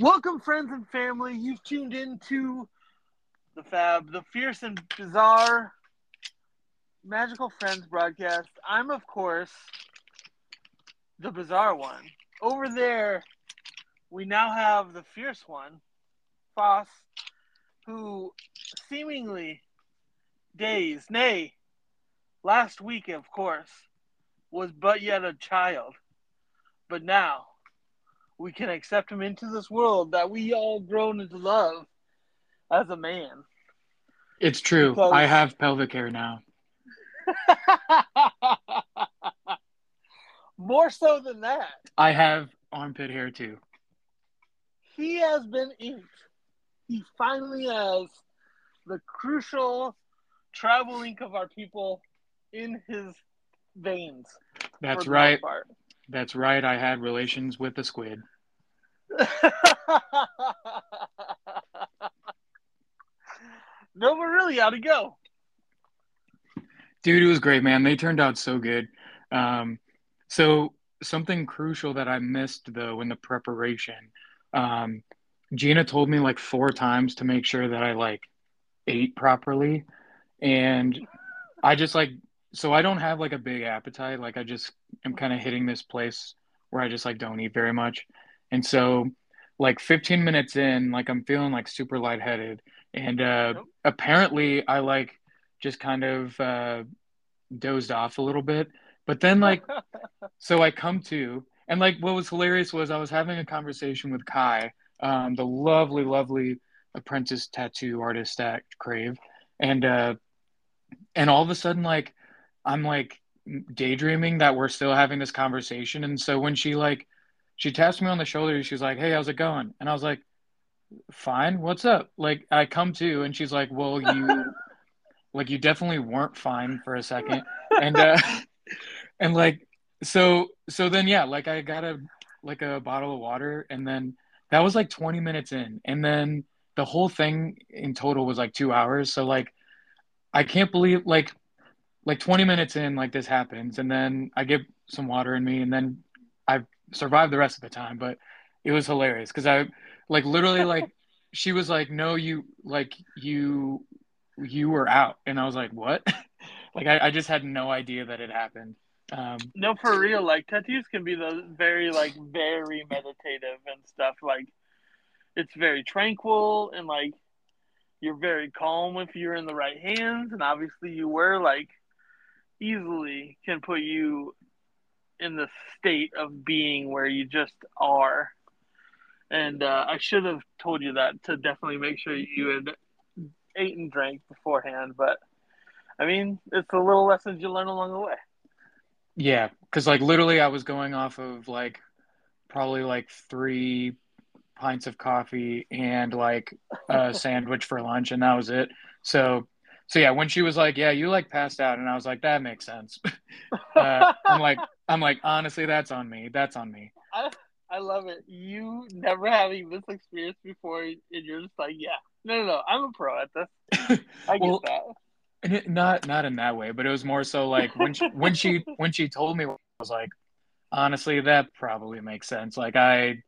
Welcome, friends and family. You've tuned in to the Fab, the fierce and bizarre Magical Friends broadcast. I'm, of course, the bizarre one. Over there, we now have the fierce one, Fos, who seemingly days, nay, last week, of course, was but yet a child. But now, we can accept him into this world that we all grown to love as a man. It's true. Because- I have pelvic hair now. More so than that, I have armpit hair too. he has been inked. He finally has the crucial travel ink of our people in his veins. That's right. That's right. I had relations with the squid. no, but really, how'd it go? Dude, it was great, man. They turned out so good. Um, so something crucial that I missed though in the preparation. Um, Gina told me like four times to make sure that I like ate properly, and I just like so I don't have like a big appetite. Like I just am kind of hitting this place where I just like don't eat very much, and so like 15 minutes in, like I'm feeling like super lightheaded, and uh, Nope. apparently I like just kind of uh, dozed off a little bit. But then, like, so I come to, and like, what was hilarious was I was having a conversation with Ky, um, the lovely, lovely apprentice tattoo artist at Crave, and uh, and all of a sudden, like, I'm like daydreaming that we're still having this conversation, and so when she like, she taps me on the shoulder, she's like, "Hey, how's it going?" And I was like, "Fine, what's up?" Like, I come to, and she's like, "Well, you." like you definitely weren't fine for a second and uh and like so so then yeah like i got a like a bottle of water and then that was like 20 minutes in and then the whole thing in total was like two hours so like i can't believe like like 20 minutes in like this happens and then i get some water in me and then i survived the rest of the time but it was hilarious because i like literally like she was like no you like you you were out and i was like what like I, I just had no idea that it happened um No, for real. Like tattoos can be those very, like, very meditative and stuff. Like, it's very tranquil and like you're very calm if you're in the right hands, and obviously you were. Like, easily can put you in the state of being where you just are. And uh, I should have told you that to definitely make sure you had ate and drank beforehand. But I mean, it's the little lessons you learn along the way. yeah because like literally i was going off of like probably like three pints of coffee and like a sandwich for lunch and that was it so so yeah when she was like yeah you like passed out and i was like that makes sense uh, i'm like i'm like honestly that's on me that's on me I, I love it. You never having this experience before, and you're just like, yeah, no, no, no, I'm a pro at this. I get that. And it, not not in that way, but it was more so like when she when she when she told me, I was like, honestly, that probably makes sense. Like I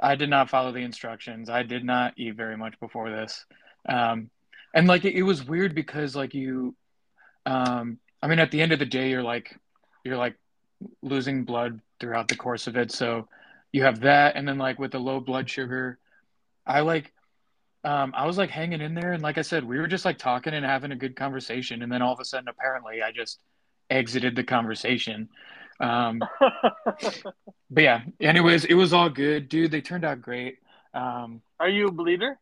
I did not follow the instructions. I did not eat very much before this, um, and like it, it was weird because like you, um, I mean, at the end of the day, you're like you're like losing blood throughout the course of it. So you have that, and then like with the low blood sugar, I like um, I was like hanging in there, and like I said, we were just like talking and having a good conversation, and then all of a sudden, apparently, I just exited the conversation. Um, but yeah, anyways, it was all good, dude. They turned out great. Um, Are you a bleeder?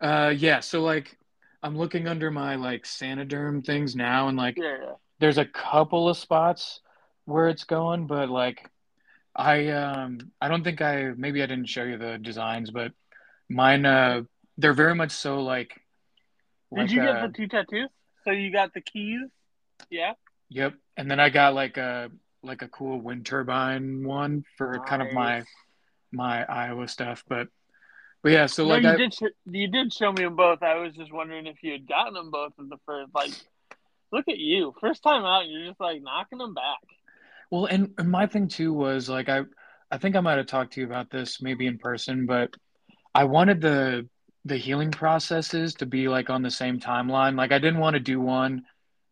Uh, yeah, so like I'm looking under my like Saniderm things now, and like Yeah, there's a couple of spots where it's going, but like I um I don't think I maybe I didn't show you the designs, but mine uh they're very much so like Did like you get uh, the two tattoos? So you got the keys? Yeah. Yep. And then I got like a like a cool wind turbine one for kind of my my Iowa stuff, but but yeah, so no, like you I did. Sh- you did show me them both. I was just wondering if you had gotten them both in the first. Like, look at you, first time out, you're just like knocking them back. well and, and my thing too was like I I think I might have talked to you about this maybe in person, but I wanted the the healing processes to be like on the same timeline. Like I didn't want to do one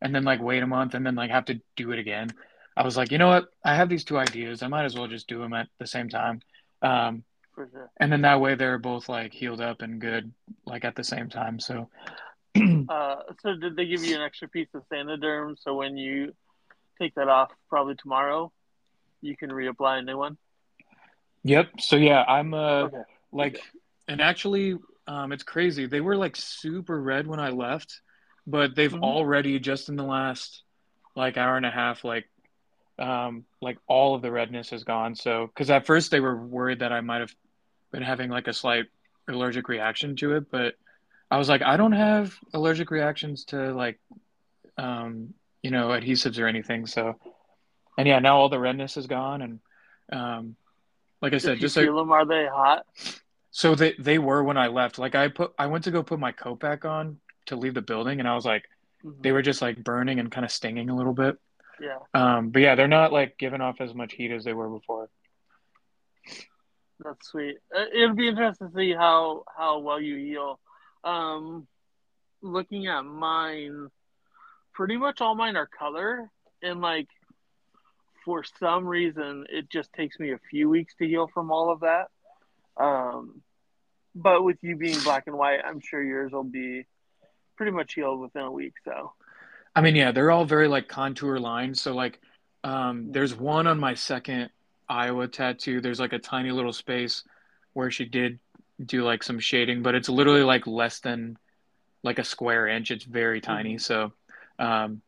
and then like wait a month and then like have to do it again. I was like, you know what? I have these two ideas. I might as well just do them at the same time. Um, For sure. and then that way they're both like healed up and good like at the same time. So Uh, so did they give you an extra piece of Saniderm so when you take that off probably tomorrow, you can reapply a new one? yep. So yeah, I'm uh Okay. like and actually um it's crazy. They were like super red when I left, but they've Mhm. already just in the last like hour and a half like um like all of the redness is gone. So cuz at first they were worried that I might have been having like a slight allergic reaction to it, but I was like I don't have allergic reactions to like um you know adhesives or anything. So and yeah, now all the redness is gone and um like I said, just like them, are they hot? so they they were when I left. Like I put I went to go put my coat back on to leave the building and I was like Mhm. they were just like burning and kind of stinging a little bit. Yeah, Um but yeah, they're not like giving off as much heat as they were before. That's sweet. Uh, It'll be interesting to see how how well you heal. Um, looking at mine, pretty much all mine are color, and like for some reason, it just takes me a few weeks to heal from all of that. Um, but with you being black and white, I'm sure yours will be pretty much healed within a week. So I mean, yeah, they're all very like contour lines. So like um there's one on my second Iowa tattoo. There's like a tiny little space where she did do like some shading, but it's literally like less than like a square inch. It's very tiny. So um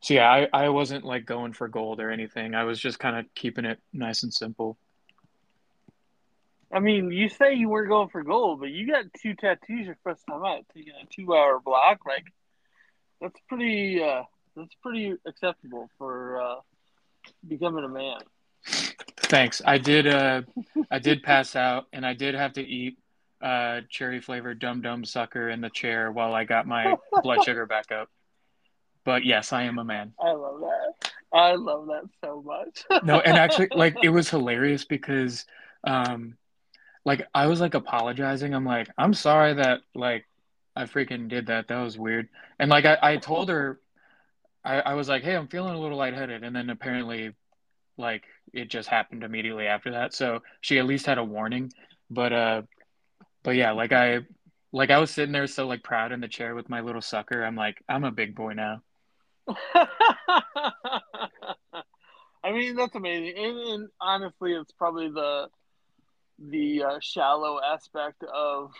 so yeah, I, I wasn't like going for gold or anything. I was just kind of keeping it nice and simple. I mean, you say you weren't going for gold, but you got two tattoos your first time out, taking a two-hour block. Like, that's pretty. Uh, that's pretty acceptable for uh, becoming a man. Thanks. I did uh I did pass out and I did have to eat uh cherry flavored dum dum sucker in the chair while I got my blood sugar back up. But yes, I am a man. I love that. I love that so much. No, and actually like it was hilarious because um like I was like apologizing. I'm like, I'm sorry that like I freaking did that. That was weird. And like I, I told her I, I was like, hey, I'm feeling a little lightheaded. And then apparently like it just happened immediately after that. So she at least had a warning. But uh but yeah, like I like I was sitting there so like proud in the chair with my little sucker. I'm like, I'm a big boy now. I mean, that's amazing, and, and honestly, it's probably the the uh, shallow aspect of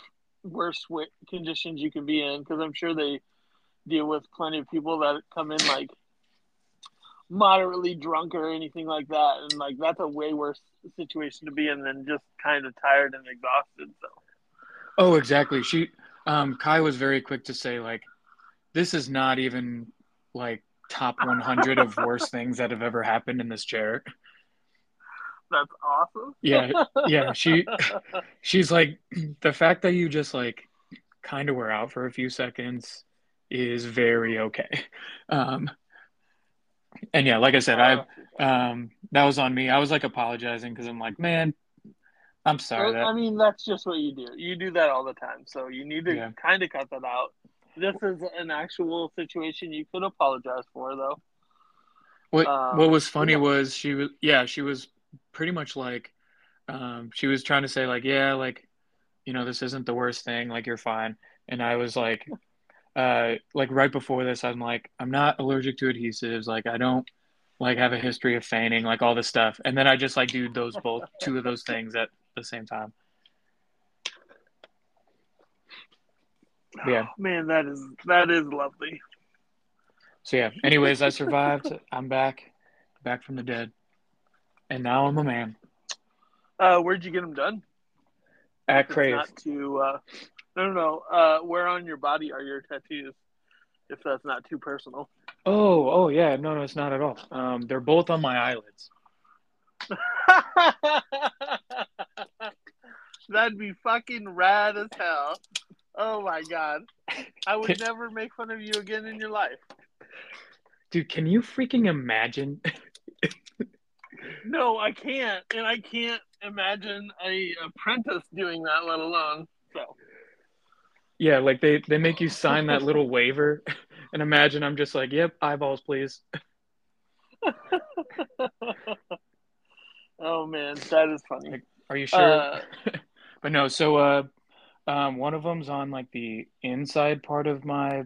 worst conditions you can be in, because I'm sure they deal with plenty of people that come in like moderately drunk or anything like that, and like that's a way worse situation to be in than just kind of tired and exhausted. So Oh, exactly. She um Ky was very quick to say like this is not even like top 100 of worst things that have ever happened in this chair. that's awesome. Yeah, yeah, she she's like the fact that you just like kind of were out for a few seconds is very okay. Um and yeah, like I said, I um that was on me. I was like apologizing because I'm like, man, I'm sorry I that mean, that's just what you do. You do that all the time. So you need to Yeah. kind of cut that out. This is an actual situation you could apologize for, though. What Um, what was funny yeah. was she was yeah, she was pretty much like um she was trying to say like, yeah, like you know, this isn't the worst thing, like you're fine. And I was like uh like right before this I'm like, I'm not allergic to adhesives, like I don't like have a history of fainting, like all this stuff. And then I just like do those both two of those things at the same time. Yeah. Man, that is that is lovely. So yeah. Anyways, I survived. I'm back. Back from the dead. And now I'm a man. Uh, where'd you get them done? At Crave. Not to uh, no, no, no. Uh, where on your body are your tattoos? If that's not too personal. Oh, oh yeah, no, no, it's not at all. Um, they're both on my eyelids. That'd be fucking rad as hell. Oh my god. I would never make fun of you again in your life. Dude, can you freaking imagine? No, I can't. And I can't imagine a apprentice doing that, let alone so. Yeah, like they they make you sign that little waiver, and imagine I'm just like, yep, eyeballs, please. oh man, that is funny. Like, are you sure? Uh, but no, so uh, um, one of them's on like the inside part of my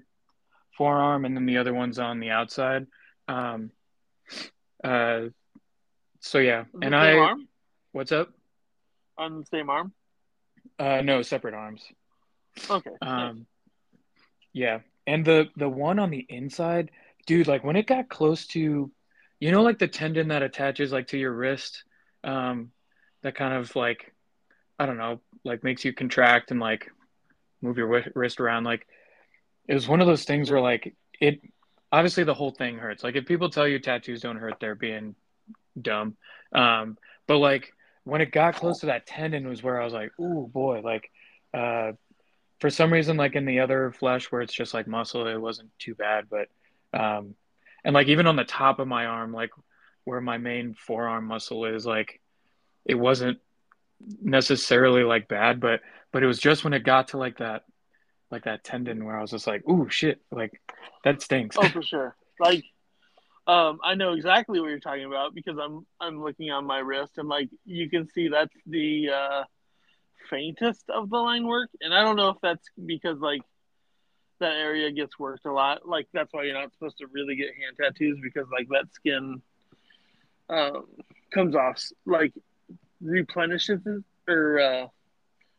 forearm, and then the other one's on the outside. Um, uh, so yeah, and I. Arm? What's up? On the same arm? Uh, no, separate arms. Okay. Um, yeah, and the the one on the inside, dude, like when it got close to, you know, like the tendon that attaches like to your wrist, um, that kind of like, I don't know, like makes you contract and like move your wrist around. Like it was one of those things where like it, obviously the whole thing hurts. Like if people tell you tattoos don't hurt, they're being dumb. Um, but like when it got close to that tendon was where I was like, oh boy, like uh, for some reason, like in the other flesh where it's just like muscle, it wasn't too bad. But um, and like even on the top of my arm, like where my main forearm muscle is, like it wasn't necessarily like bad, but but it was just when it got to like that like that tendon where I was just like, ooh shit, like that stinks. Oh, for sure. Like um, I know exactly what you're talking about because I'm I'm looking on my wrist and like you can see that's the uh, faintest of the line work, and I don't know if that's because like that area gets worked a lot. Like that's why you're not supposed to really get hand tattoos because like that skin um, comes off like replenishes or uh,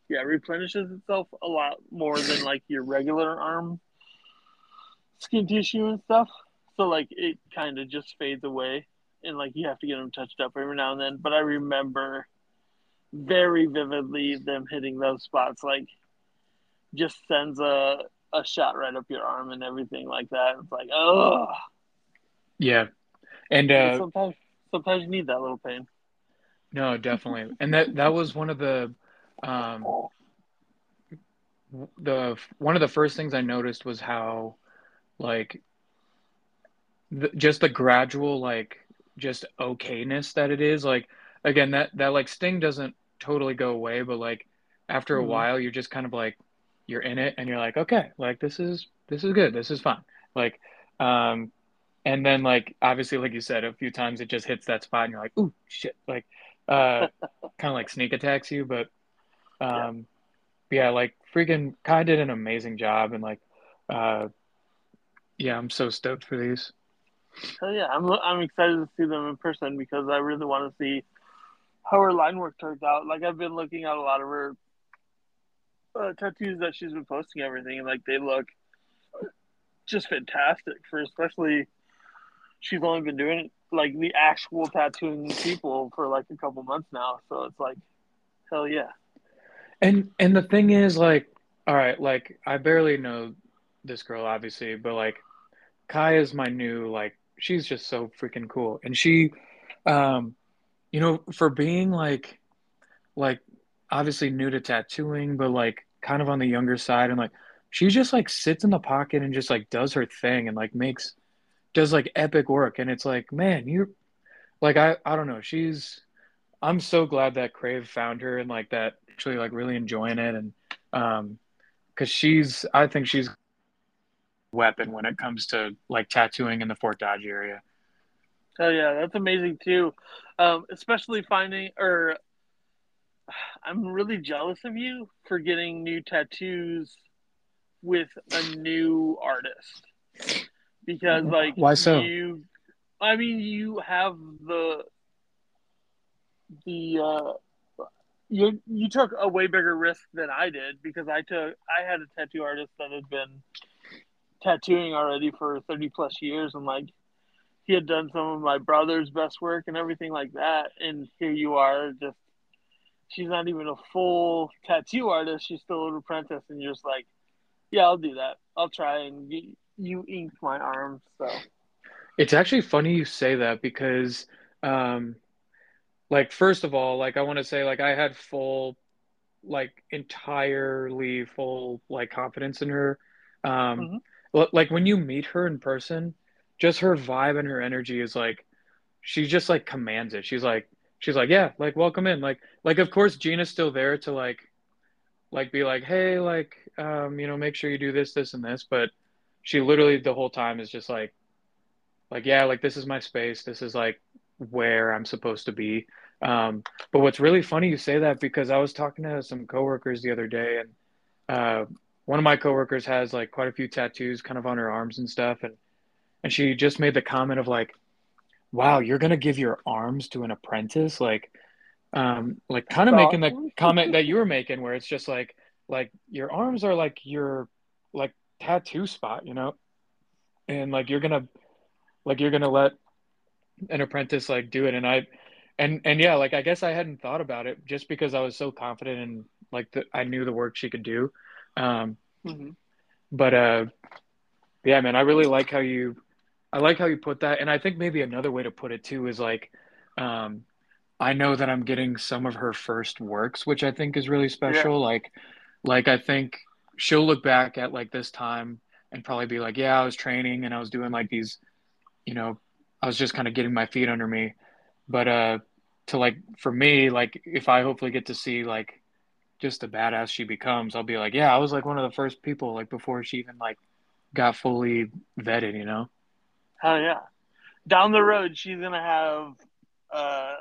yeah replenishes itself a lot more than like your regular arm skin tissue and stuff. So like it kind of just fades away, and like you have to get them touched up every now and then. But I remember very vividly them hitting those spots, like just sends a a shot right up your arm and everything like that. It's like oh yeah, and uh, sometimes sometimes you need that little pain. No, definitely, and that that was one of the um the one of the first things I noticed was how like the, just the gradual like just okayness that it is like again that that like sting doesn't totally go away but like after a mm-hmm. while you're just kind of like you're in it and you're like okay like this is this is good this is fun like um and then like obviously like you said a few times it just hits that spot and you're like ooh shit like uh kind of like sneak attacks you but um yeah. yeah like freaking Ky did an amazing job and like uh yeah i'm so stoked for these so yeah, I'm I'm excited to see them in person because I really want to see how her line work turns out. Like I've been looking at a lot of her uh, tattoos that she's been posting, everything, and like they look just fantastic. For especially, she's only been doing like the actual tattooing people for like a couple months now. So it's like, hell yeah. And and the thing is, like, all right, like I barely know this girl, obviously, but like Ky is my new like she's just so freaking cool. And she, um, you know, for being like, like obviously new to tattooing, but like kind of on the younger side, and like she just like sits in the pocket and just like does her thing and like makes does like epic work. And it's like, man, you like I I don't know. She's I'm so glad that Crave found her and like that actually like really enjoying it and um because she's I think she's weapon when it comes to like tattooing in the Fort Dodge area. Oh yeah, that's amazing too. Um, especially finding or I'm really jealous of you for getting new tattoos with a new artist. Because like why so? You I mean you have the the uh you you took a way bigger risk than I did because I took I had a tattoo artist that had been tattooing already for 30 plus years and like he had done some of my brother's best work and everything like that and here you are just she's not even a full tattoo artist she's still an apprentice and you're just like yeah i'll do that. I'll try and you, you inked my arm so. It's actually funny you say that because um like first of all like i want to say like i had full like entirely full like confidence in her. Um mm-hmm. like when you meet her in person, just her vibe and her energy is like she just like commands it. She's like she's like, yeah, like welcome in. Like, like of course Gina's still there to like, like be like, hey, like, um, you know, make sure you do this, this, and this. But she literally the whole time is just like, like, yeah, like this is my space. This is like where I'm supposed to be. Um, but what's really funny you say that because I was talking to some coworkers the other day, and uh, one of my coworkers has like quite a few tattoos, kind of on her arms and stuff, and and she just made the comment of like, "Wow, you're gonna give your arms to an apprentice?" Like, um, like kind of making the comment that you were making, where it's just like, like your arms are like your like tattoo spot, you know, and like you're gonna, like you're gonna let an apprentice like do it, and I and and yeah like i guess i hadn't thought about it just because i was so confident in like the, i knew the work she could do um mm-hmm. but uh yeah man i really like how you i like how you put that and i think maybe another way to put it too is like um i know that i'm getting some of her first works which i think is really special yeah. like like i think she'll look back at like this time and probably be like yeah i was training and i was doing like these you know i was just kind of getting my feet under me but uh to like for me like if i hopefully get to see like just the badass she becomes i'll be like yeah i was like one of the first people like before she even like got fully vetted you know hell yeah down the road she's gonna have uh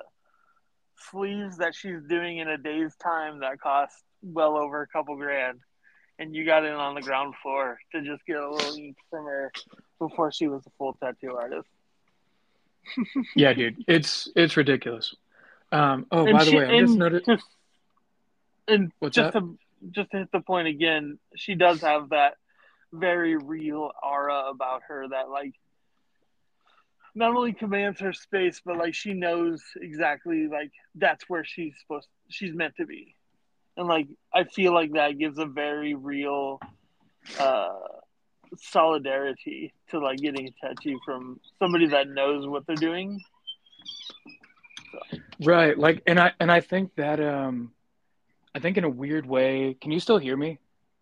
sleeves that she's doing in a day's time that cost well over a couple grand and you got in on the ground floor to just get a little ink from her before she was a full tattoo artist yeah dude it's it's ridiculous um, oh, and by she, the way, I just noticed. Just, and What's just that? to just to hit the point again, she does have that very real aura about her that like not only commands her space, but like she knows exactly like that's where she's supposed she's meant to be. And like I feel like that gives a very real uh solidarity to like getting a tattoo from somebody that knows what they're doing Right. Like and I and I think that um I think in a weird way, can you still hear me?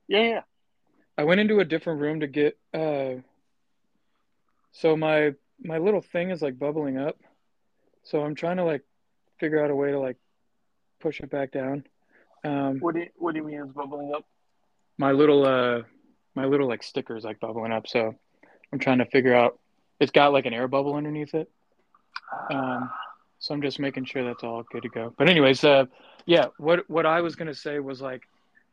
Yeah, yeah. I went into a different room to get uh so my my little thing is like bubbling up. So I'm trying to like figure out a way to like push it back down. Um What do you, what do you mean it's bubbling up? My little uh my little like stickers like bubbling up, so I'm trying to figure out it's got like an air bubble underneath it. Um so I'm just making sure that's all good to go. But anyways, uh, yeah, what what I was gonna say was like,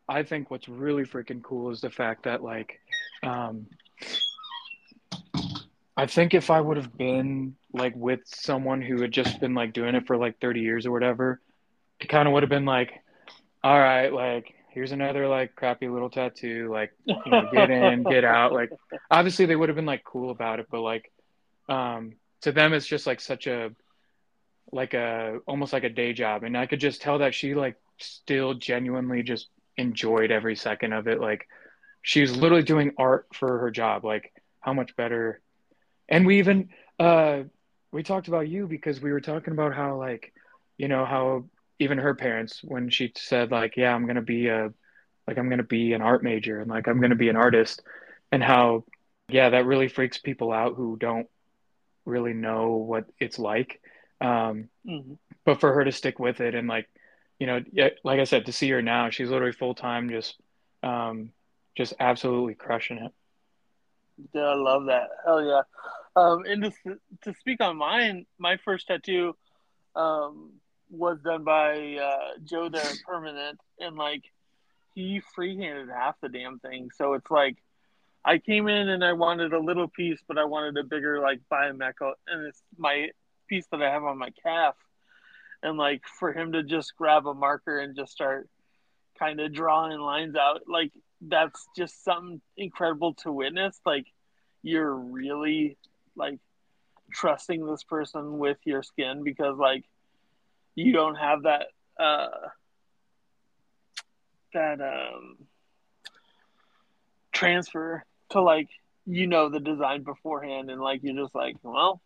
I think what's really freaking cool is the fact that like, um, I think if I would have been like with someone who had just been like doing it for like 30 years or whatever, it kind of would have been like, all right, like here's another like crappy little tattoo, like you know, get in, get out. Like obviously they would have been like cool about it, but like um, to them it's just like such a like a almost like a day job and i could just tell that she like still genuinely just enjoyed every second of it like she was literally doing art for her job like how much better and we even uh we talked about you because we were talking about how like you know how even her parents when she said like yeah i'm gonna be a like i'm gonna be an art major and like i'm gonna be an artist and how yeah that really freaks people out who don't really know what it's like um, mm-hmm. But for her to stick with it and like, you know, like I said, to see her now, she's literally full time, just, um, just absolutely crushing it. Yeah, I love that. Hell yeah. Um, and to, speak on mine, my first tattoo um, was done by uh, Joe there permanent, and like he freehanded half the damn thing. So it's like I came in and I wanted a little piece, but I wanted a bigger like biomecha, and it's my piece that I have on my calf. And like for him to just grab a marker and just start kind of drawing lines out, like that's just something incredible to witness. Like you're really like trusting this person with your skin because like you don't have that uh that um transfer to like you know the design beforehand and like you're just like well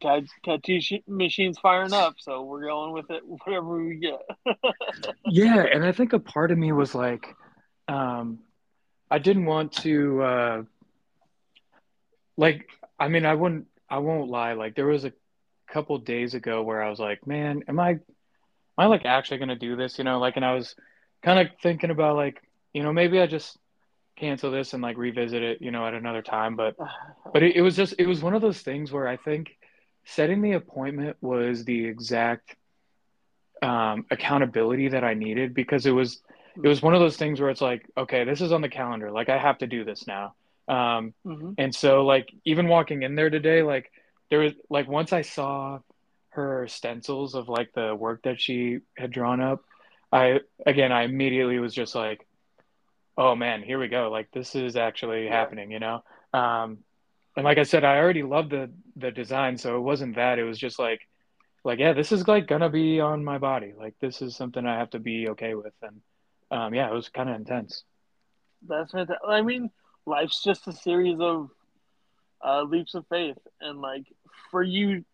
the tattoo machine's firing up, so we're going with it, whatever we get. yeah, and I think a part of me was like, um, I didn't want to, uh, like, I mean, I wouldn't, I won't lie. Like, there was a couple days ago where I was like, man, am I, am I like actually gonna do this? You know, like, and I was kind of thinking about like, you know, maybe I just cancel this and like revisit it, you know, at another time. But, but it, it was just, it was one of those things where I think setting the appointment was the exact um, accountability that I needed because it was, it was one of those things where it's like, okay, this is on the calendar. Like I have to do this now. Um, mm-hmm. And so, like, even walking in there today, like, there was like once I saw her stencils of like the work that she had drawn up, I again, I immediately was just like, oh man, here we go. Like, this is actually yeah. happening, you know? Um, and like I said, I already loved the the design, so it wasn't that. It was just like, like yeah, this is like gonna be on my body. Like, this is something I have to be okay with, and um, yeah, it was kind of intense. That's fantastic. I mean, life's just a series of uh, leaps of faith, and like for you,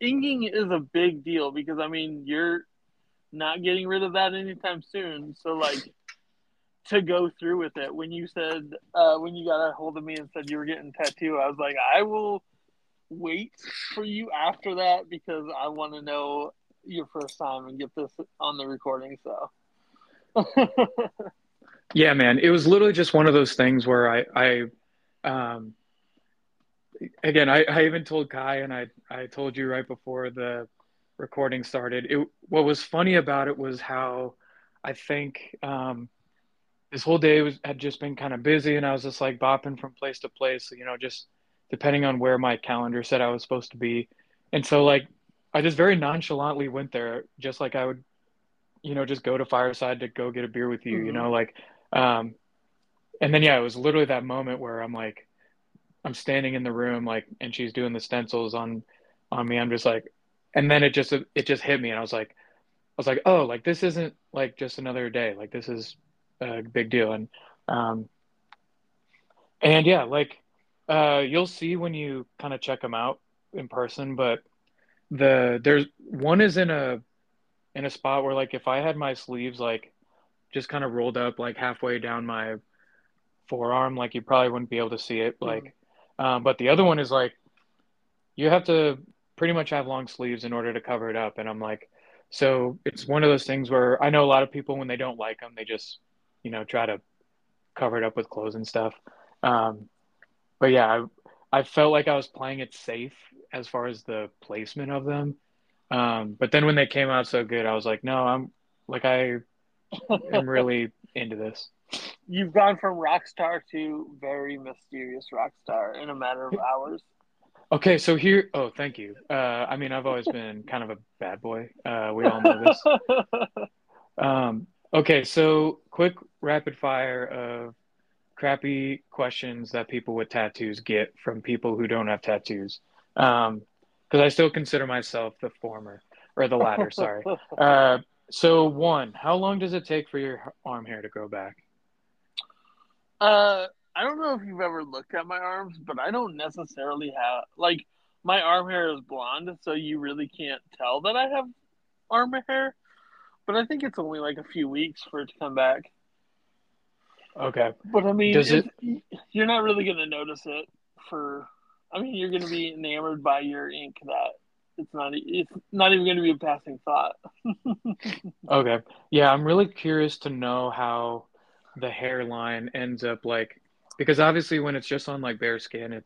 inking is a big deal because I mean you're not getting rid of that anytime soon. So like to go through with it. When you said uh, when you got a hold of me and said you were getting tattoo, I was like, I will wait for you after that because I want to know your first time and get this on the recording. So. yeah, man, it was literally just one of those things where I, I, um, again, I, I even told Ky and I, I told you right before the recording started. It, what was funny about it was how I think, um, this whole day was had just been kind of busy and I was just like bopping from place to place, you know, just depending on where my calendar said I was supposed to be. And so like I just very nonchalantly went there just like I would you know, just go to Fireside to go get a beer with you, mm-hmm. you know, like, um, and then, yeah, it was literally that moment where I'm like, I'm standing in the room, like, and she's doing the stencils on, on me. I'm just like, and then it just, it just hit me. And I was like, I was like, oh, like, this isn't like just another day. Like, this is a big deal. And, um, and yeah, like, uh, you'll see when you kind of check them out in person, but the, there's one is in a, in a spot where like if I had my sleeves like just kind of rolled up like halfway down my forearm, like you probably wouldn't be able to see it. Like, mm-hmm. um, but the other one is like you have to pretty much have long sleeves in order to cover it up. And I'm like, so it's one of those things where I know a lot of people when they don't like them, they just you know try to cover it up with clothes and stuff. Um, but yeah, I, I felt like I was playing it safe as far as the placement of them. Um, but then when they came out so good, I was like, no, I'm like I am really into this. You've gone from rock star to very mysterious rock star in a matter of hours. Okay, so here, oh, thank you. Uh, I mean, I've always been kind of a bad boy. Uh, we all know this. Um, okay, so quick rapid fire of crappy questions that people with tattoos get from people who don't have tattoos. Um, because I still consider myself the former or the latter. sorry. Uh, so one, how long does it take for your arm hair to grow back? Uh, I don't know if you've ever looked at my arms, but I don't necessarily have like my arm hair is blonde, so you really can't tell that I have arm hair. But I think it's only like a few weeks for it to come back. Okay. But I mean, Does it... you're not really going to notice it for I mean, you're going to be enamored by your ink that it's not it's not even going to be a passing thought. okay. Yeah, I'm really curious to know how the hairline ends up like because obviously when it's just on like bare skin it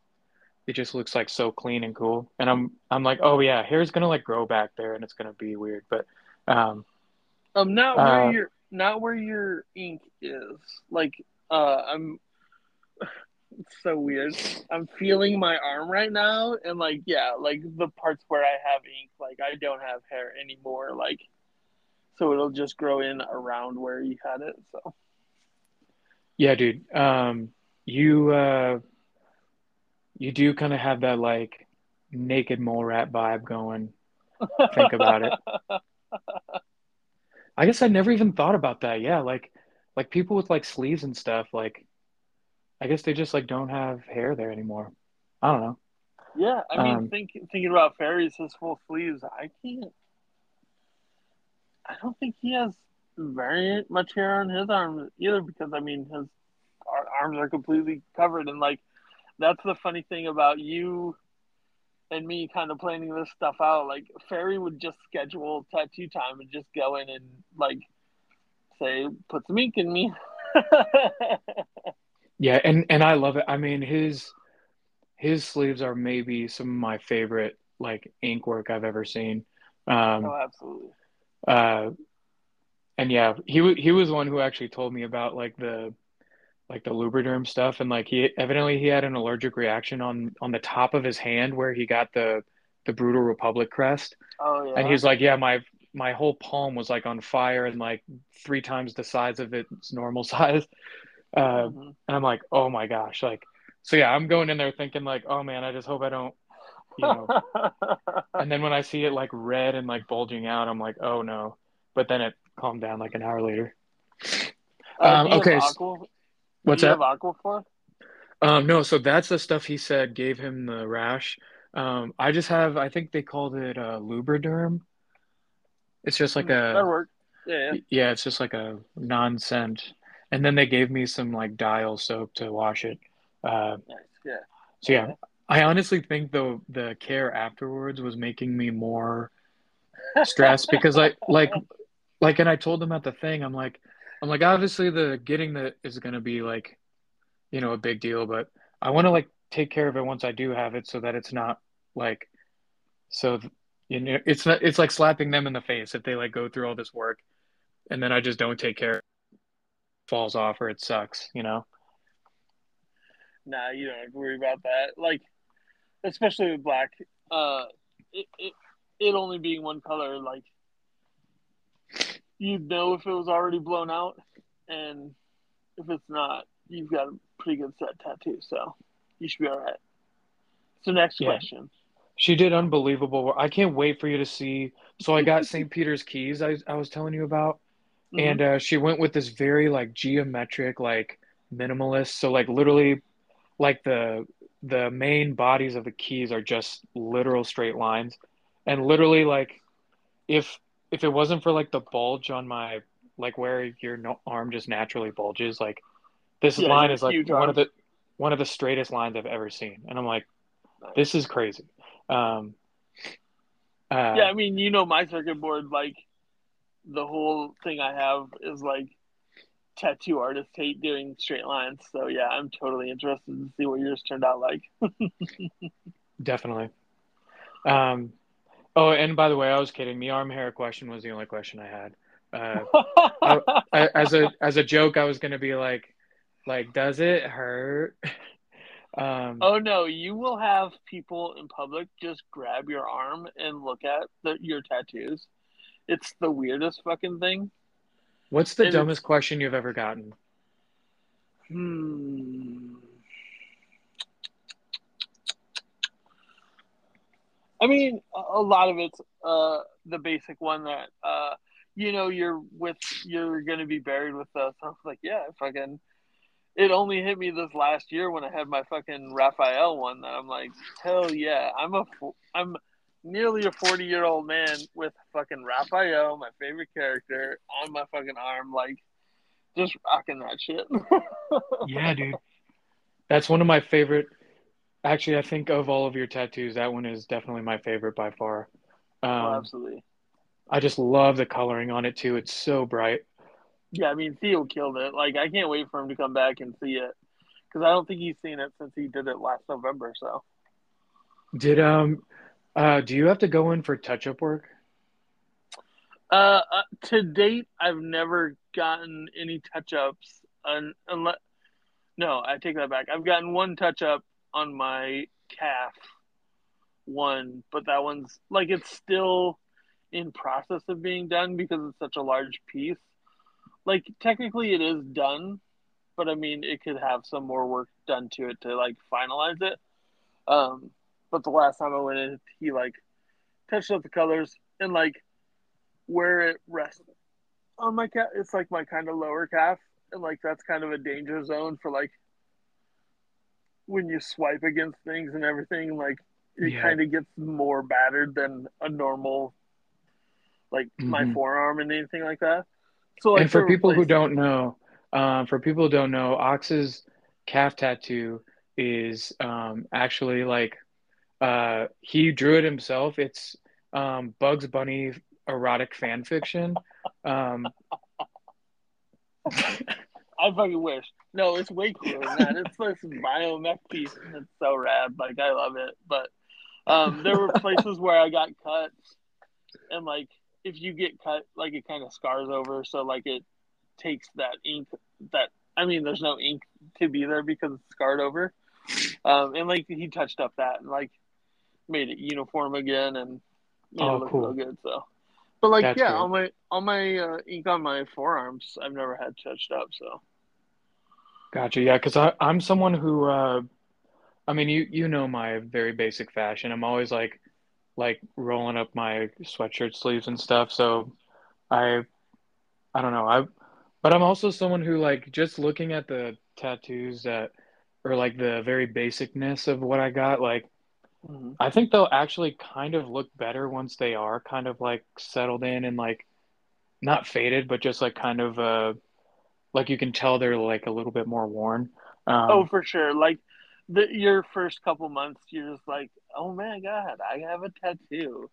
it just looks like so clean and cool. And I'm I'm like, "Oh yeah, hair's going to like grow back there and it's going to be weird." But um um not where uh, your not where your ink is. Like uh I'm it's so weird. I'm feeling my arm right now, and like, yeah, like the parts where I have ink, like I don't have hair anymore. Like, so it'll just grow in around where you had it. So, yeah, dude. Um, you uh, you do kind of have that like naked mole rat vibe going. Think about it. I guess I never even thought about that. Yeah, like like people with like sleeves and stuff, like I guess they just like don't have hair there anymore. I don't know. Yeah, I mean, um, think, thinking about Ferry's his full sleeves, I can't. I don't think he has very much hair on his arms either, because I mean, his arms are completely covered, and like that's the funny thing about you and me kind of planning this stuff out, like Fairy would just schedule tattoo time and just go in and like say, put some ink in me. Yeah, and and I love it. I mean, his his sleeves are maybe some of my favorite like ink work I've ever seen. Um, oh, absolutely. Uh, and yeah, he he was the one who actually told me about like the like the Lubriderm stuff, and like he evidently he had an allergic reaction on on the top of his hand where he got the the Brutal Republic crest. Oh yeah. And he's like, yeah, my my whole palm was like on fire and like three times the size of its normal size. Uh, mm-hmm. And I'm like, oh my gosh, like, so yeah, I'm going in there thinking like, oh man, I just hope I don't, you know. and then when I see it like red and like bulging out, I'm like, oh no. But then it calmed down like an hour later. Uh, um, okay. Aqua, what's that? Aqua for? Um, no, so that's the stuff he said gave him the rash. Um, I just have, I think they called it uh, Lubriderm. It's just like mm, a. That worked. Yeah. Yeah, it's just like a non-scent and then they gave me some like dial soap to wash it. Uh, nice. Yeah. So yeah, I honestly think though the care afterwards was making me more stressed because I like like and I told them at the thing I'm like I'm like obviously the getting the is going to be like you know a big deal but I want to like take care of it once I do have it so that it's not like so you know it's not it's like slapping them in the face if they like go through all this work and then I just don't take care falls off or it sucks, you know? Nah, you don't have to worry about that. Like, especially with black, uh, it, it, it only being one color, like, you'd know if it was already blown out, and if it's not, you've got a pretty good set tattoo, so you should be all right. So, next yeah. question. She did unbelievable. I can't wait for you to see. So I got St. Peter's Keys. I I was telling you about. Mm-hmm. And uh, she went with this very like geometric, like minimalist. So like literally, like the the main bodies of the keys are just literal straight lines, and literally like if if it wasn't for like the bulge on my like where your no- arm just naturally bulges, like this yeah, line is like one arm. of the one of the straightest lines I've ever seen, and I'm like, nice. this is crazy. Um, uh, yeah, I mean, you know, my circuit board, like the whole thing I have is like tattoo artists hate doing straight lines. So yeah, I'm totally interested to see what yours turned out like. Definitely. Um, oh, and by the way, I was kidding. The arm hair question was the only question I had. Uh, I, I, as a as a joke, I was gonna be like, like, does it hurt? Um, oh no, you will have people in public just grab your arm and look at the, your tattoos it's the weirdest fucking thing. What's the and dumbest question you've ever gotten? Hmm. I mean, a lot of it's uh, the basic one that uh, you know you're with you're gonna be buried with us. I was like, yeah, fucking. It only hit me this last year when I had my fucking Raphael one that I'm like, hell yeah, I'm a I'm nearly a 40 year old man with fucking Raphael, my favorite character, on my fucking arm, like just rocking that shit. yeah, dude. That's one of my favorite. Actually, I think of all of your tattoos, that one is definitely my favorite by far. Oh, um, oh, absolutely. I just love the coloring on it too. It's so bright. Yeah, I mean Theo killed it. Like I can't wait for him to come back and see it because I don't think he's seen it since he did it last November. So. Did um uh, do you have to go in for touch up work? Uh, uh, to date, I've never gotten any touch ups. Un- unless, no, I take that back. I've gotten one touch up on my calf, one, but that one's like it's still in process of being done because it's such a large piece. Like technically, it is done, but I mean, it could have some more work done to it to like finalize it. Um, but the last time I went in, he like touched up the colors and like where it rests on my calf. It's like my kind of lower calf, and like that's kind of a danger zone for like when you swipe against things and everything. Like it yeah. kind of gets more battered than a normal, like mm-hmm. my forearm and anything like that. So, like, and for people who don't know, um, for people who don't know, Ox's calf tattoo is um, actually like uh, he drew it himself. It's um, Bugs Bunny erotic fan fiction. Um, I fucking wish. No, it's way cooler than that. It's this biomech piece, and it's so rad. Like I love it. But um, there were places where I got cuts, and like if you get cut, like it kind of scars over, so like it takes that ink. That I mean, there's no ink to be there because it's scarred over. Um, and like he touched up that and like made it uniform again and made Oh, it look cool. real good. So, but like That's yeah, great. all my all my uh, ink on my forearms, I've never had touched up. So Gotcha. Yeah, because I I'm someone who uh I mean you you know my very basic fashion. I'm always like like rolling up my sweatshirt sleeves and stuff. So I I don't know. I but I'm also someone who like just looking at the tattoos that or like the very basicness of what I got, like I think they'll actually kind of look better once they are kind of like settled in and like not faded, but just like kind of uh like you can tell they're like a little bit more worn. oh Um for sure, like the your first couple months, you're just like, oh my god, I have a tattoo.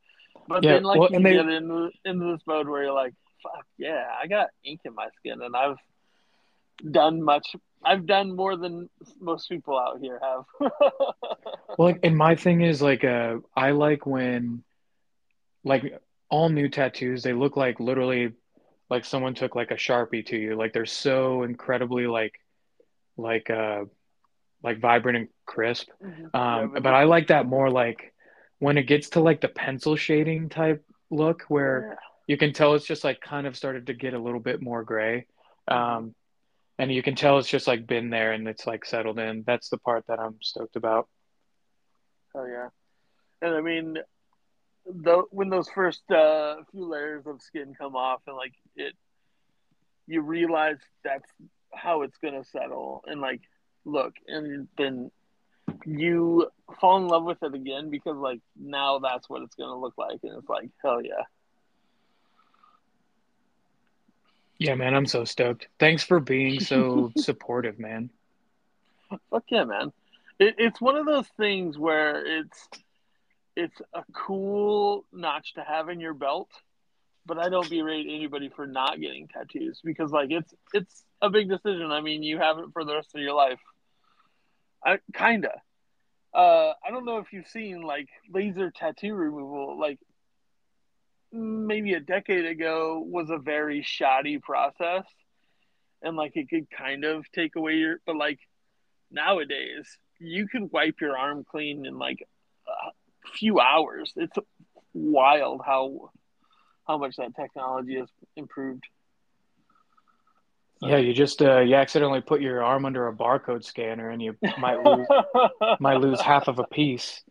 But Yeah, then like well, you they get into into this mode where you're like, fuck yeah, I got ink in my skin, and I've done much. I've done more than most people out here have. Well, like, and my thing is like, uh, I like when like all new tattoos, they look like literally like someone took like a Sharpie to you. Like they're so incredibly like like uh like vibrant and crisp. Mhm. Um, Yeah, but I like that more like when it gets to like the pencil shading type look where yeah. you can tell it's just like kind of started to get a little bit more gray. Mhm. Um, and you can tell it's just like been there and it's like settled in. That's the part that I'm stoked about. Oh yeah, and I mean, the when those first uh, few layers of skin come off, and like it, you realize that's how it's gonna settle, and like look, and then you fall in love with it again because like now that's what it's gonna look like, and it's like hell yeah. Yeah, man, I'm so stoked. Thanks for being so supportive, man. Fuck yeah, man. It, it's one of those things where it's it's a cool notch to have in your belt, but I don't berate anybody for not getting tattoos because like it's it's a big decision. I mean, you have it for the rest of your life. I kinda. Uh, I don't know if you've seen like laser tattoo removal. Like maybe a decade ago was a very shoddy process, and like it could kind of take away your. But like nowadays, you can wipe your arm clean in like a few hours. It's wild how how much that technology has improved. Yeah, you just uh, you accidentally put your arm under a barcode scanner and you might lose might lose half of a piece.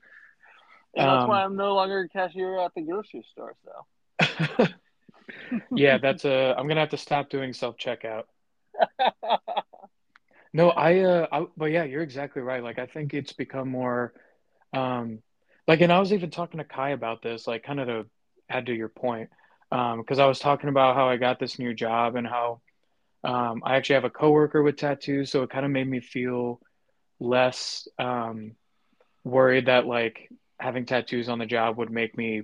And that's Um, why I'm no longer a cashier at the grocery store. So Yeah, that's uh I'm gonna have to stop doing self-checkout. No, I uh I, but yeah, you're exactly right. Like I think it's become more um like and I was even talking to Ky about this, like kind of to add to your point. Um, because I was talking about how I got this new job and how um I actually have a coworker with tattoos, so it kind of made me feel less um worried that like having tattoos on the job would make me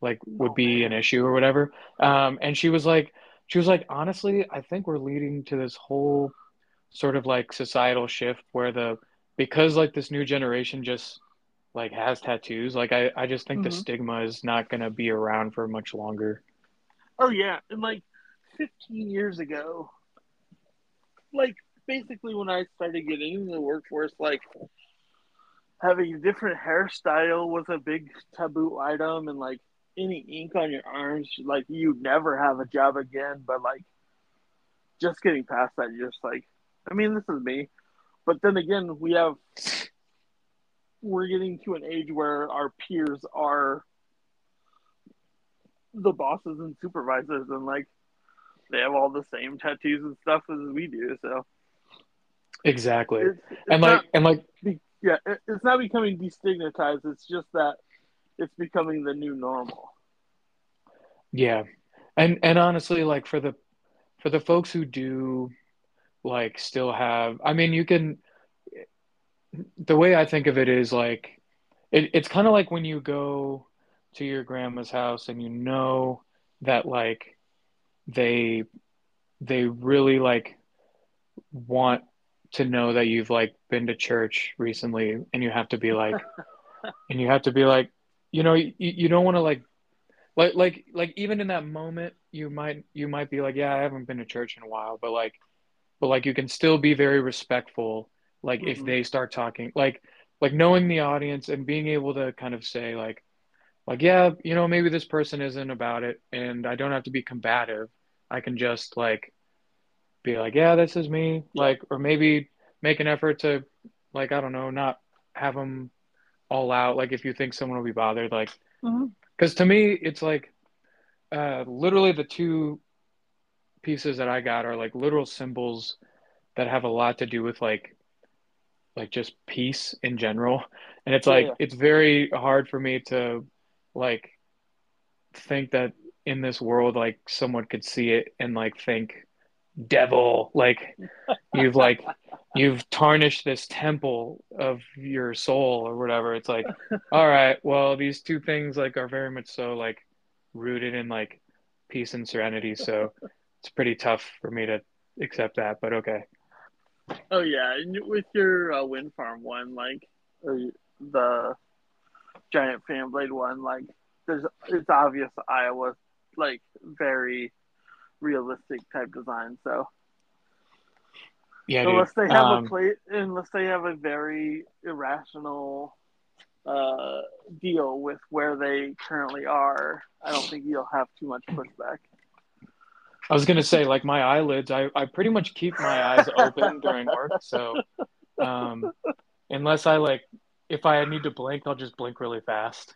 like would Oh, be an issue or whatever. Um, and she was like, she was like, honestly, I think we're leading to this whole sort of like societal shift where the because like this new generation just like has tattoos. Like I, I just think the Mhm. stigma is not gonna be around for much longer. Oh yeah, and like 15 years ago, like basically when I started getting into the workforce, like having a different hairstyle was a big taboo item, and like any ink on your arms, like you'd never have a job again. But like just getting past that, you're just like, I mean, this is me. But then again, we have we're getting to an age where our peers are the bosses and supervisors and like they have all the same tattoos and stuff as we do so Exactly. it's, it's And like and like yeah it, it's not becoming destigmatized it's just that it's becoming the new normal Yeah. And and honestly, like for the for the folks who do like still have, I mean, you can the way I think of it is like it, it's kind of like when you go to your grandma's house and you know that like they they really like want to know that you've like been to church recently and you have to be like and you have to be like you know you, you don't want to like like like like even in that moment you might you might be like yeah I haven't been to church in a while but like but like you can still be very respectful like mm-hmm. if they start talking like like knowing the audience and being able to kind of say like like yeah you know maybe this person isn't about it and I don't have to be combative I can just like be like, yeah, this is me, like, or maybe make an effort to, like, I don't know, not have them all out. Like, if you think someone will be bothered, like, because mm-hmm. to me, it's like, uh, literally the two pieces that I got are like literal symbols that have a lot to do with like, like just peace in general. And it's like, yeah. it's very hard for me to like think that in this world, like someone could see it and like think, devil like you've like you've tarnished this temple of your soul or whatever. It's like all right well these two things like are very much so like rooted in like peace and serenity. So it's pretty tough for me to accept that but okay. Oh yeah. With your uh, wind farm one like the giant fan blade one like there's it's obvious iowa like very realistic type design. So yeah, unless dude. they have um, a plate, unless they have a very irrational uh, deal with where they currently are, I don't think you'll have too much pushback. I was gonna say, like my eyelids, I, I pretty much keep my eyes open during work. So, um, unless I like, if I need to blink, I'll just blink really fast.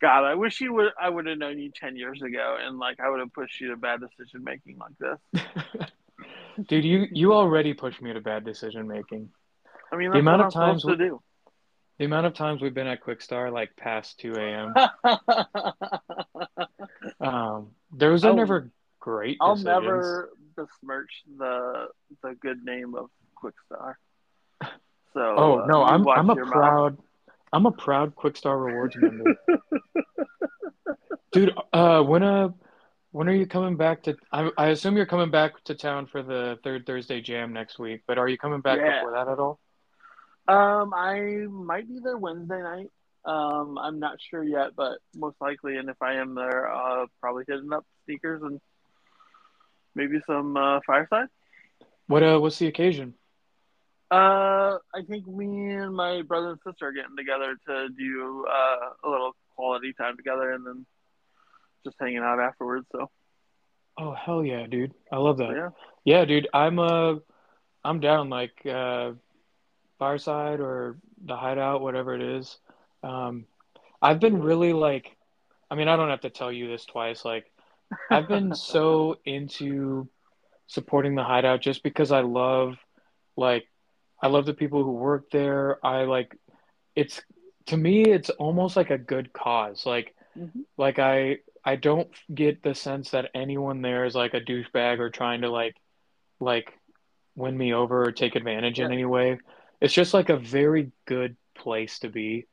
God, I wish you would. I would have known you ten years ago, and like I would have pushed you to bad decision making like this. Dude, you you already pushed me to bad decision making. I mean, the amount of times we, do. The amount of times we've been at Kwik Star like past two a.m. um, those are never great. I'll never besmirch the the good name of Kwik Star. So, oh no, uh, I'm I'm a proud. Mouth. I'm a proud Kwik Star Rewards member. Dude, uh, when uh, when are you coming back to? I, I assume you're coming back to town for the third Thursday jam next week. But are you coming back yeah. before that at all? Um, I might be there Wednesday night. Um, I'm not sure yet, but most likely. And if I am there, uh, probably hitting up sneakers and maybe some uh, fireside. What uh, what's the occasion? Uh, I think me and my brother and sister are getting together to do uh, a little quality time together, and then just hanging out afterwards. So. Oh hell yeah, dude! I love that. yeah. Yeah, dude. I'm uh, I'm down. Like uh, Fireside or the Hideout, whatever it is. Um, I've been really like, I mean, I don't have to tell you this twice. Like, I've been so into supporting the Hideout just because I love, like, I love the people who work there. I like, it's to me, it's almost like a good cause. Like, mm-hmm. like I I don't get the sense that anyone there is like a douchebag or trying to like like win me over or take advantage yeah. in any way. It's just like a very good place to be.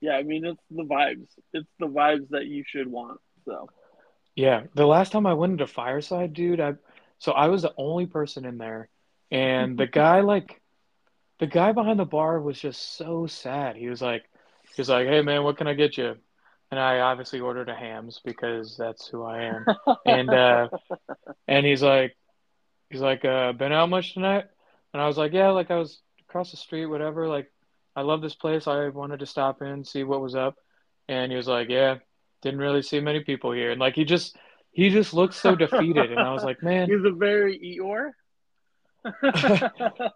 Yeah, I mean it's the vibes. It's the vibes that you should want. So Yeah. The last time I went into Fireside, dude, I so I was the only person in there and the guy like the guy behind the bar was just so sad. He was like he was like, Hey man, what can I get you? and I obviously ordered a Hamm's because that's who I am. and uh, and he's like, he's like, uh, been out much tonight? And I was like, yeah, like I was across the street, whatever. Like, I love this place. I wanted to stop in, see what was up. And he was like, yeah, didn't really see many people here. And like, he just, he just looked so defeated. And I was like, man, he's a very Eeyore.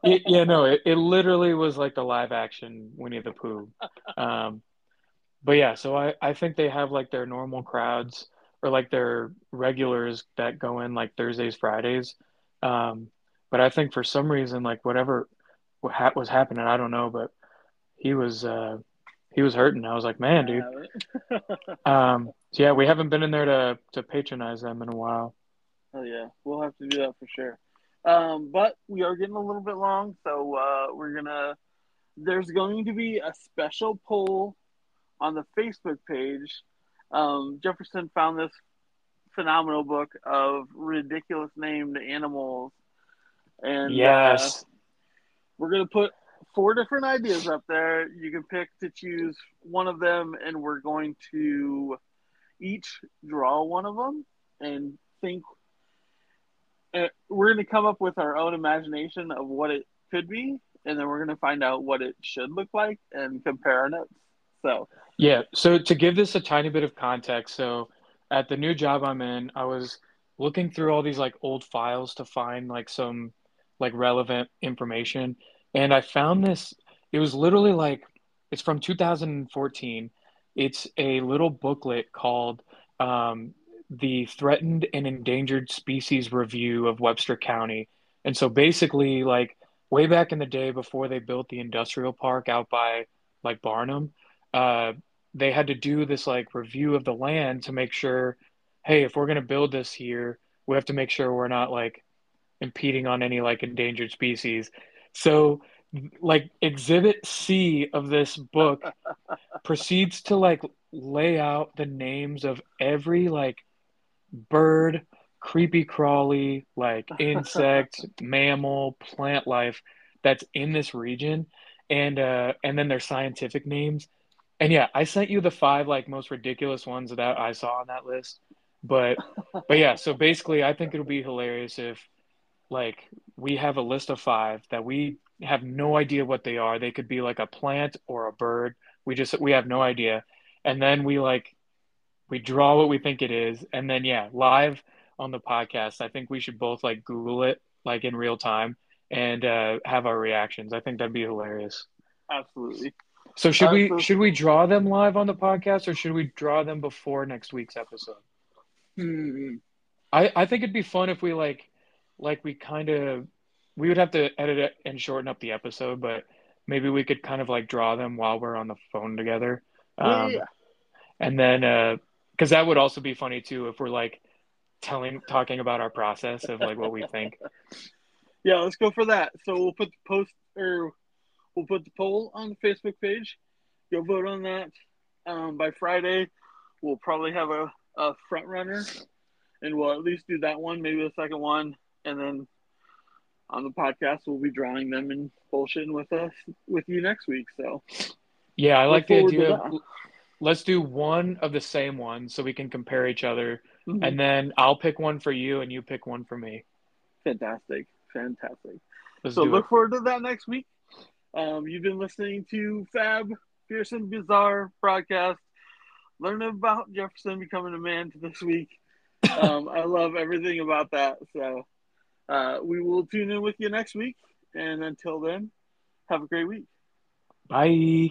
yeah, no, it, it literally was like the live action Winnie the Pooh. Um, but yeah, so I, I think they have like their normal crowds or like their regulars that go in like Thursdays, Fridays. Um, but I think for some reason, like whatever was happening, I don't know, but he was, uh, he was hurting. I was like, man, dude. um, so yeah, we haven't been in there to, to patronize them in a while. Oh yeah, we'll have to do that for sure. Um, but we are getting a little bit long, so uh, we're gonna there's going to be a special poll on the Facebook page. Um, Jefferson found this phenomenal book of ridiculous named animals, and uh, Yes. we're gonna put four different ideas up there. You can pick to choose one of them, and we're going to each draw one of them and think. Uh, we're going to come up with our own imagination of what it could be, and then we're going to find out what it should look like and compare our notes. So, Yeah, so to give this a tiny bit of context, so at the new job I'm in, I was looking through all these like old files to find like some like relevant information, and I found this. It was literally like it's from 2014. It's a little booklet called um, the Threatened and Endangered Species Review of Webster County. And so basically, like way back in the day before they built the industrial park out by like Barnum, uh, they had to do this like review of the land to make sure, hey, if we're going to build this here, we have to make sure we're not like impeding on any like endangered species. So, like exhibit C of this book proceeds to like lay out the names of every like bird, creepy crawly, like insect, mammal, plant life that's in this region and uh and then their scientific names. And yeah, I sent you the five like most ridiculous ones that I saw on that list. But but yeah, so basically I think it'll be hilarious if like we have a list of five that we have no idea what they are. They could be like a plant or a bird. We just we have no idea. And then we like we draw what we think it is. And then yeah, live on the podcast, I think we should both like Google it like in real time and uh have our reactions. I think that'd be hilarious. absolutely. So should Uh, we should we draw them live on the podcast or should we draw them before next week's episode? Hmm. I I think it'd be fun if we like like we kind of we would have to edit it and shorten up the episode, but maybe we could kind of like draw them while we're on the phone together. Um, yeah, and then uh because that would also be funny too if we're like telling talking about our process of like what we think. yeah. Let's go for that. So we'll put the post or we'll put the poll on the Facebook page. Go vote on that. Um, by Friday, we'll probably have a, a front runner, and we'll at least do that one, maybe the second one, and then on the podcast we'll be drawing them and bullshitting with us with you next week. So Yeah, I like the idea of let's do one of the same one so we can compare each other Mhm. and then I'll pick one for you and you pick one for me. fantastic, fantastic. Let's So look it. forward to that next week. Um, you've been listening to Fab Pearson Bizarre broadcast. Learning about Jefferson becoming a man to this week. Um, I love everything about that. So uh, we will tune in with you next week. And until then, have a great week. Bye.